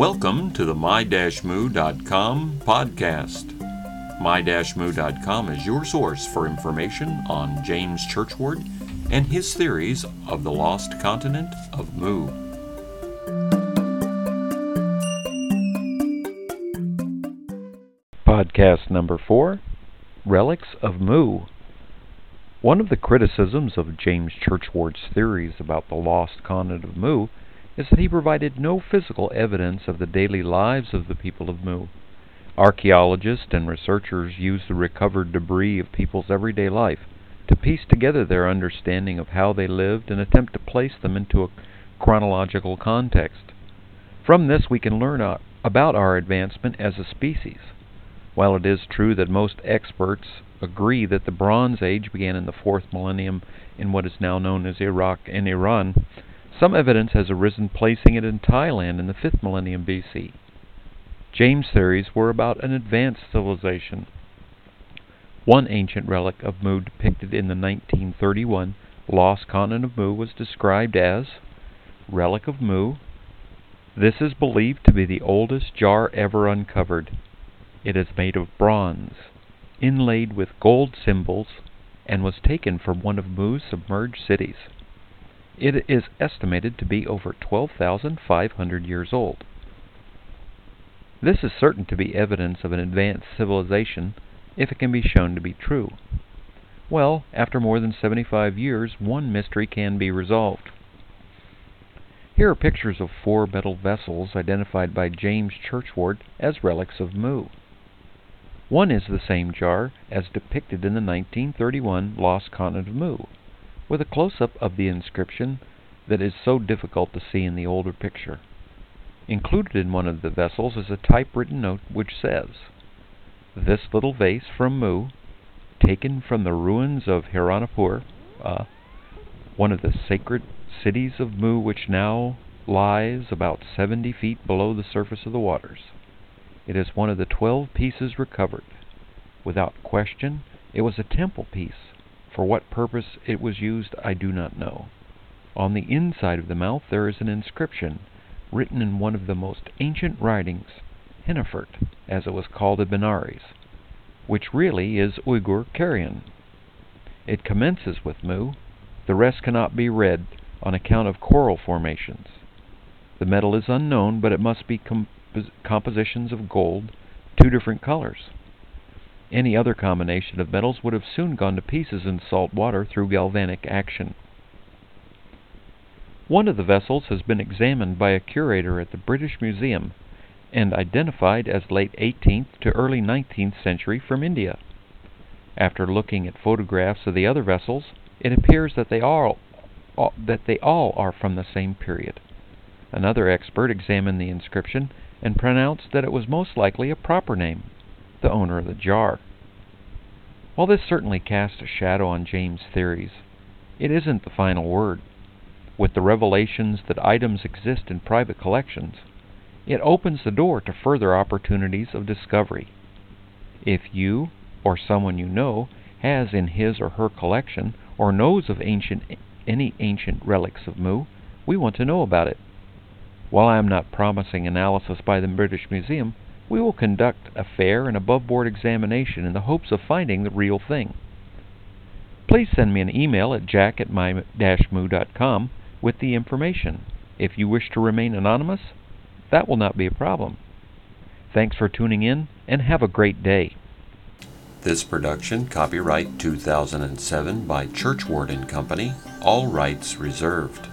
Welcome to the my-mu.com podcast. My-mu.com is your source for information on James Churchward and his theories of the lost continent of Mu. Podcast number four Relics of Mu. One of the criticisms of James Churchward's theories about the lost continent of Mu is that he provided no physical evidence of the daily lives of the people of Mu. Archaeologists and researchers use the recovered debris of people's everyday life to piece together their understanding of how they lived and attempt to place them into a chronological context. From this, we can learn uh, about our advancement as a species. While it is true that most experts agree that the Bronze Age began in the fourth millennium in what is now known as Iraq and Iran, some evidence has arisen placing it in Thailand in the 5th millennium BC. James' theories were about an advanced civilization. One ancient relic of Mu depicted in the 1931 Lost Continent of Mu was described as Relic of Mu. This is believed to be the oldest jar ever uncovered. It is made of bronze, inlaid with gold symbols, and was taken from one of Mu's submerged cities. It is estimated to be over 12,500 years old. This is certain to be evidence of an advanced civilization if it can be shown to be true. Well, after more than 75 years, one mystery can be resolved. Here are pictures of four metal vessels identified by James Churchward as relics of Mu. One is the same jar as depicted in the 1931 Lost Continent of Mu with a close-up of the inscription that is so difficult to see in the older picture. Included in one of the vessels is a typewritten note which says, This little vase from Mu, taken from the ruins of Hiranapur, uh, one of the sacred cities of Mu which now lies about 70 feet below the surface of the waters. It is one of the twelve pieces recovered. Without question, it was a temple piece for what purpose it was used I do not know. On the inside of the mouth there is an inscription, written in one of the most ancient writings, Henifert, as it was called in Benares, which really is Uyghur Karen. It commences with Mu. The rest cannot be read on account of coral formations. The metal is unknown, but it must be compositions of gold, two different colors. Any other combination of metals would have soon gone to pieces in salt water through galvanic action. One of the vessels has been examined by a curator at the British Museum and identified as late 18th to early 19th century from India. After looking at photographs of the other vessels, it appears that they all that they all are from the same period. Another expert examined the inscription and pronounced that it was most likely a proper name the owner of the jar. While this certainly casts a shadow on James' theories, it isn't the final word. With the revelations that items exist in private collections, it opens the door to further opportunities of discovery. If you, or someone you know, has in his or her collection, or knows of ancient, any ancient relics of Mu, we want to know about it. While I am not promising analysis by the British Museum, we will conduct a fair and above-board examination in the hopes of finding the real thing. Please send me an email at jack at my-mu.com with the information. If you wish to remain anonymous, that will not be a problem. Thanks for tuning in, and have a great day. This production, copyright 2007 by Churchward and Company, all rights reserved.